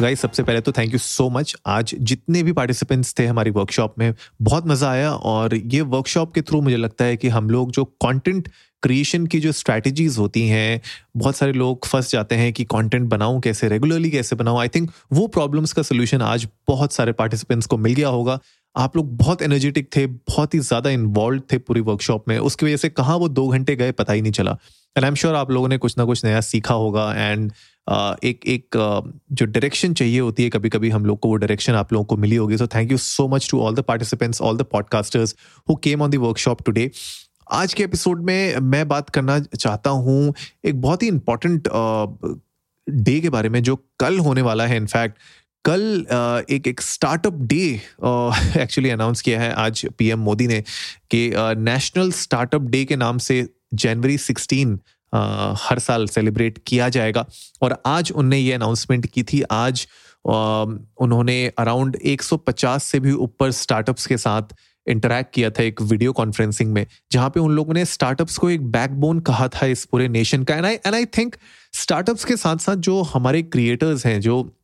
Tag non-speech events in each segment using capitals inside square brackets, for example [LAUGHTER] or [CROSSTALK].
Guys सबसे पहले तो थैंक यू सो मच आज जितने भी पार्टिसिपेंट्स थे हमारी वर्कशॉप में, बहुत मज़ा आया और ये वर्कशॉप के थ्रू मुझे लगता है कि हम लोग जो कंटेंट क्रिएशन की जो स्ट्रैटेजीज होती हैं, बहुत सारे लोग फंस जाते हैं कि कंटेंट बनाऊँ, कैसे रेगुलरली कैसे बनाऊँ। आई थिंक वो प्रॉब्लम्स का सोल्यूशन आज बहुत सारे पार्टिसिपेंट्स को मिल गया होगा। आप लोग बहुत एनर्जेटिक थे, बहुत ही ज़्यादा इन्वॉल्व थे पूरी वर्कशॉप में। उसकी वजह से कहाँ वो दो घंटे गए, पता ही नहीं चला। एंड आई एम श्योर आप लोगों ने कुछ ना कुछ नया सीखा होगा एंड Uh, एक एक uh, जो डायरेक्शन चाहिए होती है कभी कभी हम लोग को वो डायरेक्शन आप लोगों को मिली होगी। So thank you so much to all the participants all the podcasters who came on the workshop today आज के एपिसोड में मैं बात करना चाहता हूँ एक बहुत ही इंपॉर्टेंट डे के बारे में जो कल होने वाला है। इनफैक्ट कल एक एक स्टार्टअप डे एक्चुअली अनाउंस किया है आज पीएम मोदी ने कि नेशनल स्टार्टअप डे के नाम से जनवरी 16 हर साल सेलिब्रेट किया जाएगा। और आज उनने ये अनाउंसमेंट की थी, आज उन्होंने अराउंड 150 से भी ऊपर स्टार्टअप्स के साथ इंटरेक्ट किया था एक वीडियो कॉन्फ्रेंसिंग में, जहाँ पे उन लोगों ने स्टार्टअप्स को एक बैकबोन कहा था इस पूरे नेशन का। And I and I think startups के साथ साथ जो हमारे क्रिएटर्स हैं, जो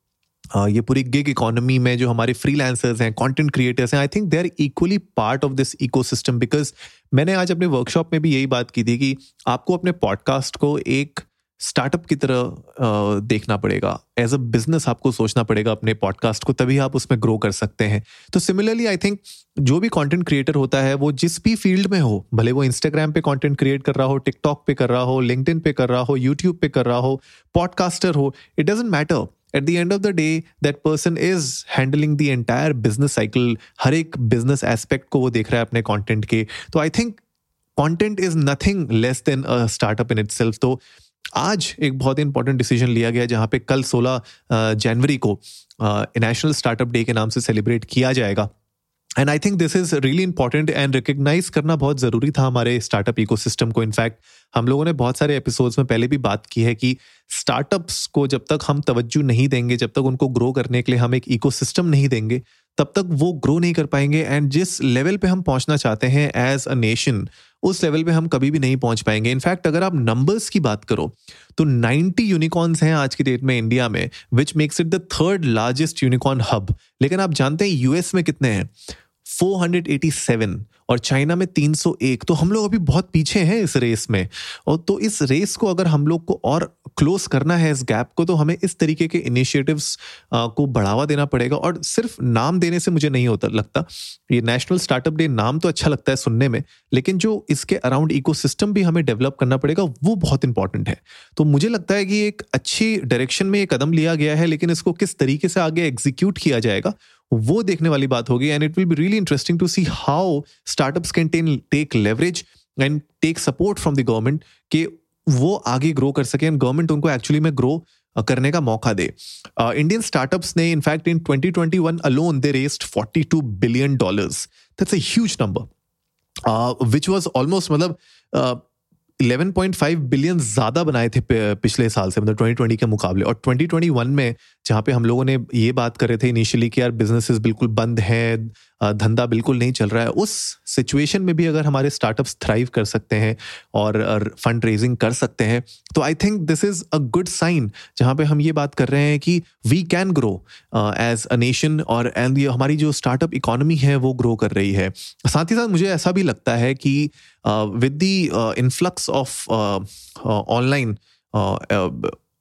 ये पूरी गिग इकोनॉमी में जो हमारे फ्रीलांसर्स हैं कंटेंट क्रिएटर्स हैं I think they are equally part of this ecosystem because मैंने आज अपने वर्कशॉप में भी यही बात की थी कि आपको अपने पॉडकास्ट को एक स्टार्टअप की तरह देखना पड़ेगा। एज अ बिज़नेस आपको सोचना पड़ेगा अपने पॉडकास्ट को, तभी आप उसमें ग्रो कर सकते हैं। तो सिमिलरली आई थिंक जो भी कंटेंट क्रिएटर होता है, वो जिस भी फ़ील्ड में हो, भले वो इंस्टाग्राम पे कंटेंट क्रिएट कर रहा हो टिकटॉक पे कर रहा हो लिंकड पे कर रहा हो यूट्यूब पे कर रहा हो पॉडकास्टर हो it doesn't matter at the end of the day that person is handling the entire business cycle हर एक बिज़नेस एस्पेक्ट को वो देख रहा है अपने कॉन्टेंट के। तो I think content is nothing less than a startup in it तो आज एक बहुत ही इंपॉर्टेंट डिसीज़न लिया गया जहाँ पे कल 16 जनवरी को नेशनल स्टार्टअप डे के नाम से सेलिब्रेट किया जाएगा। And I think this is really important and recognise करना बहुत ज़रूरी था हमारे स्टार्टअप इकोसिस्टम को. इनफैक्ट हम लोगों ने बहुत सारे एपिसोड्स में पहले भी बात की है कि स्टार्टअप्स को जब तक हम तवज्जो नहीं देंगे, जब तक उनको ग्रो करने के लिए हम एक इकोसिस्टम नहीं देंगे, तब तक वो ग्रो नहीं कर पाएँगे. एंड जिस लेवल पे हम पहुँचना चाहते हैं एज अ नेशन उस लेवल पे हम कभी भी नहीं पहुँच पाएँगे. इनफैक्ट अगर आप नंबर्स की बात करो तो 90 यूनिकॉर्न्स हैं आज की डेट में इंडिया में which makes it the third largest unicorn hub लेकिन आप जानते हैं यूएस में कितने हैं? 487 और चाइना में 301 तो हम लोग अभी बहुत पीछे हैं इस रेस में। और तो इस रेस को अगर हम लोग को और क्लोज करना है इस गैप को तो हमें इस तरीके के इनिशिएटिव्स को बढ़ावा देना पड़ेगा। और सिर्फ़ नाम देने से मुझे नहीं होता लगता। ये नेशनल स्टार्टअप डे नाम तो अच्छा लगता है सुनने में, लेकिन जो इसके अराउंड इकोसिस्टम भी हमें डेवलप करना पड़ेगा, वो बहुत इंपॉर्टेंट है। तो मुझे लगता है कि एक अच्छी डायरेक्शन में ये कदम लिया गया है, लेकिन इसको किस तरीके से आगे एग्जीक्यूट किया जाएगा वो देखने वाली बात होगी and it will be really interesting to see how startups can take leverage and take support from the government के वो आगे ग्रो कर सके एंड गवर्नमेंट उनको एक्चुअली में ग्रो करने का मौका दे। इंडियन स्टार्टअप्स ने in fact in 2021 alone they raised 42 billion dollars that's a huge number which was almost मतलब 11.5 बिलियन ज़्यादा बनाए थे पिछले साल से मतलब 2020 के मुकाबले। और 2021 में जहाँ पे हम लोगों ने ये बात करे थे इनिशियली कि यार बिजनेसेस बिल्कुल बंद हैं धंधा बिल्कुल नहीं चल रहा है। उस सिचुएशन में भी अगर हमारे स्टार्टअप्स थ्राइव कर सकते हैं और फंड रेजिंग कर सकते हैं तो I think this is a good sign जहाँ पे हम ये बात कर रहे हैं कि we can grow as a nation और एंड हमारी जो स्टार्टअप इकोनॉमी है, वो ग्रो कर रही है। साथ ही साथ मुझे ऐसा भी लगता है कि with the influx of online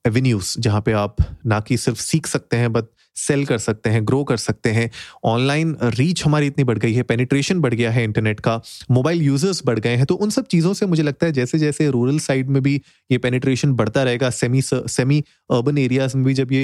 avenues जहाँ पे आप ना कि सिर्फ़ सीख सकते हैं बट सेल कर सकते हैं ग्रो कर सकते हैं। ऑनलाइन रीच हमारी इतनी बढ़ गई है पेनिट्रेशन बढ़ गया है इंटरनेट का मोबाइल यूज़र्स बढ़ गए हैं। तो उन सब चीज़ों से मुझे लगता है जैसे जैसे रूरल साइड में भी ये पेनिट्रेशन बढ़ता रहेगा सेमी सेमी अर्बन एरियाज़ में भी जब ये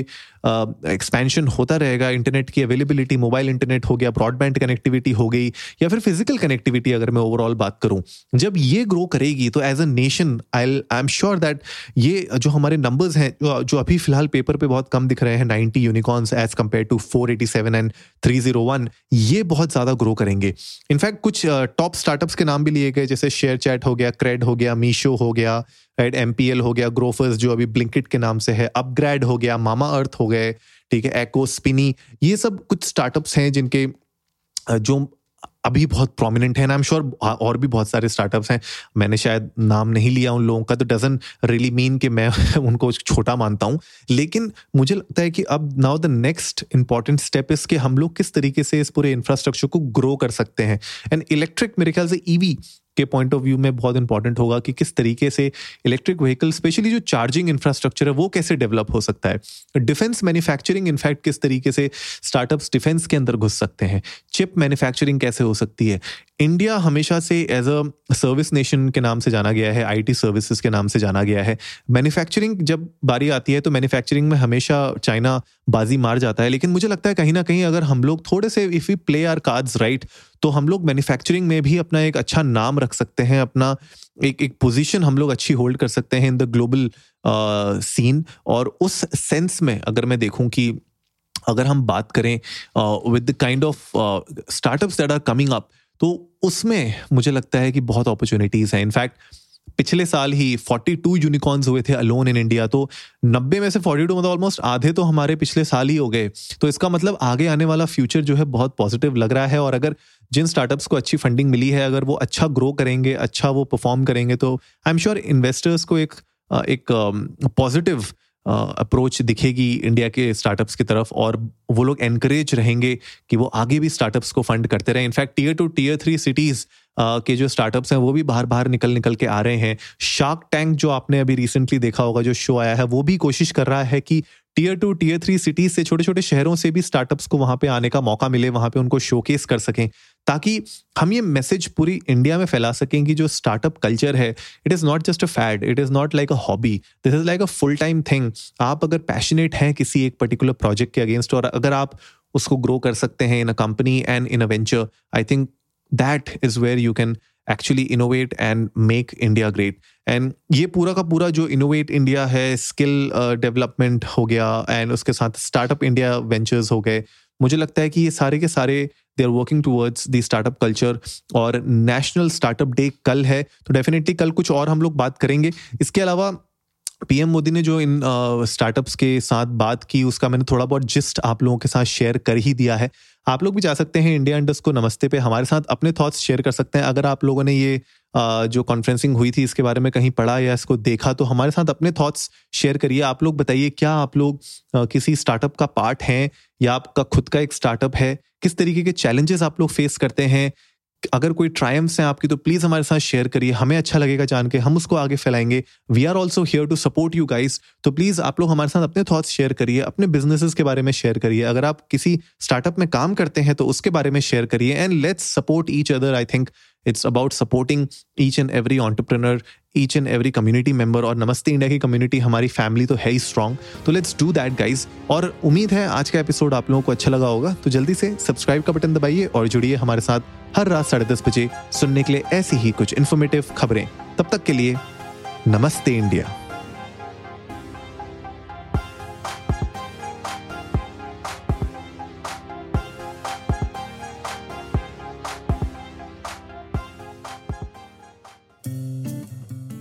एक्सपेंशन होता रहेगा इंटरनेट की अवेलेबिलिटी मोबाइल इंटरनेट हो गया ब्रॉडबैंड कनेक्टिविटी हो गई या फिर फ़िज़िकल कनेक्टिविटी अगर मैं ओवरऑल बात करूँ जब ये ग्रो करेगी तो as a nation I I am sure that ये जो हमारे नंबर्स हैं जो, अभी फ़िलहाल पेपर पे बहुत कम दिख रहे हैं ninety unicorns as compare to four eighty seven and three zero one ये बहुत ज़्यादा ग्रो करेंगे। इनफैक्ट कुछ टॉप uh, स्टार्टअप्स के नाम भी लिए गए जैसे शेयर चैट हो गया क्रेड हो गया मीशो हो गया राइट एम पी एल हो गया ग्रोफर्स जो अभी ब्लिंकिट के नाम से है अपग्रेड हो गया मामा अर्थ हो गए ठीक है एको स्पिनी ये सब कुछ स्टार्टअप्स हैं जिनके जो अभी बहुत प्रोमिनेंट है आई एम श्योर और भी बहुत सारे स्टार्टअप्स हैं। मैंने शायद नाम नहीं लिया उन लोगों का तो डजन रियली मीन कि मैं [LAUGHS] उनको छोटा मानता हूँ। लेकिन मुझे लगता है कि अब now the next important step is कि हम लोग किस तरीके से इस पूरे इंफ्रास्ट्रक्चर को ग्रो कर सकते हैं। एंड इलेक्ट्रिक मेरे ख्याल से ईवी के पॉइंट ऑफ़ व्यू में बहुत इंपॉर्टेंट होगा कि किस तरीके से इलेक्ट्रिक व्हीकल स्पेशली जो चार्जिंग इंफ्रास्ट्रक्चर है, वो कैसे डेवलप हो सकता है? डिफेंस मैन्युफैक्चरिंग इनफैक्ट किस तरीके से स्टार्टअप्स डिफेंस के अंदर घुस सकते हैं? चिप मैन्युफैक्चरिंग कैसे हो सकती है? इंडिया हमेशा से एज अ सर्विस नेशन के नाम से जाना गया है आईटी सर्विसेज़ के नाम से जाना गया है। मैन्युफैक्चरिंग जब बारी आती है तो मैन्युफैक्चरिंग में हमेशा चाइना बाजी मार जाता है। लेकिन मुझे लगता है कहीं ना कहीं अगर हम लोग थोड़े से if we play our cards right तो हम लोग मैन्युफैक्चरिंग में भी अपना एक अच्छा नाम रख सकते हैं, अपना एक एक पोजीशन हम लोग अच्छी होल्ड कर सकते हैं इन द ग्लोबल सीन और उस सेंस में अगर मैं देखूँ कि अगर हम बात करें with the kind of startups that are coming up तो उसमें मुझे लगता है कि बहुत अपॉर्चुनिटीज़ हैं। इनफैक्ट पिछले साल ही 42 यूनिकॉर्न्स हुए थे अलोन इन इंडिया तो 90 में से 42 मतलब ऑलमोस्ट आधे तो हमारे पिछले साल ही हो गए। तो इसका मतलब आगे आने वाला फ्यूचर जो है बहुत पॉजिटिव लग रहा है और अगर जिन स्टार्टअप्स को अच्छी फंडिंग मिली है, अगर वो अच्छा ग्रो करेंगे अच्छा वो परफॉर्म करेंगे तो आई एम श्योर इन्वेस्टर्स को एक एक पॉजिटिव अप्रोच दिखेगी इंडिया के स्टार्टअप्स की तरफ़ और वो लोग एनकरेज रहेंगे कि वो आगे भी स्टार्टअप्स को फंड करते रहें। In fact tier two tier three cities के जो स्टार्टअप्स हैं, वो भी बाहर बाहर निकल निकल के आ रहे हैं। शार्क टैंक जो आपने अभी रिसेंटली देखा होगा, जो शो आया है, वो भी कोशिश कर रहा है कि tier two tier three cities से छोटे छोटे शहरों से भी स्टार्टअप्स को वहाँ पे आने का मौका मिले, वहाँ पे उनको शोकेस कर सकें, ताकि हम ये मैसेज पूरी इंडिया में फैला सकें कि जो स्टार्टअप कल्चर है it is not just a fad it is not like a hobby this is like a full time thing आप अगर पैशनेट हैं किसी एक पर्टिकुलर प्रोजेक्ट के अगेंस्ट और अगर आप उसको ग्रो कर सकते हैं in a company and in a venture I think that is where you can actually innovate and make India great and ये पूरा का पूरा जो इनोवेट इंडिया है स्किल डेवलपमेंट uh, हो गया एंड उसके साथ स्टार्टअप इंडिया वेंचर्स हो गए मुझे लगता है कि ये सारे के सारे they are working towards the startup culture और नेशनल स्टार्टअप डे कल है तो डेफिनेटली कल कुछ और हम लोग बात करेंगे। इसके अलावा पीएम मोदी ने जो इन स्टार्टअप्स के साथ बात की, उसका मैंने थोड़ा बहुत जिस्ट आप लोगों के साथ शेयर कर ही दिया है। आप लोग भी जा सकते हैं इंडिया इंडस्ट को नमस्ते पे, हमारे साथ अपने थॉट्स शेयर कर सकते हैं। अगर आप लोगों ने ये जो कॉन्फ्रेंसिंग हुई थी, इसके बारे में कहीं पढ़ा या इसको देखा तो हमारे साथ अपने थॉट्स शेयर करिए। आप लोग बताइए, क्या आप लोग किसी स्टार्टअप का पार्ट हैं, या आपका खुद का एक स्टार्टअप है? किस तरीके के चैलेंजेस आप लोग फेस करते हैं? अगर कोई ट्रायम्स हैं आपकी तो प्लीज़ हमारे साथ शेयर करिए। हमें अच्छा लगेगा जान के, हम उसको आगे फैलाएँगे। We are also here to support you guys तो प्लीज़ आप लोग हमारे साथ अपने थॉट्स शेयर करिए, अपने बिजनेसेस के बारे में शेयर करिए। अगर आप किसी स्टार्टअप में काम करते हैं तो उसके बारे में शेयर करिए and let's support each other I think it's about supporting each and every entrepreneur each and every community member और नमस्ते इंडिया की कम्युनिटी हमारी फैमिली तो है ही स्ट्रॉन्ग तो लेट्स डू दैट गाइज़ और उम्मीद है आज का एपिसोड आप लोगों को अच्छा लगा होगा। तो जल्दी से सब्सक्राइब का बटन दबाइए और जुड़िए हमारे साथ हर रात साढ़े दस बजे सुनने के लिए ऐसी ही कुछ इन्फॉर्मेटिव खबरें। तब तक के लिए नमस्ते इंडिया।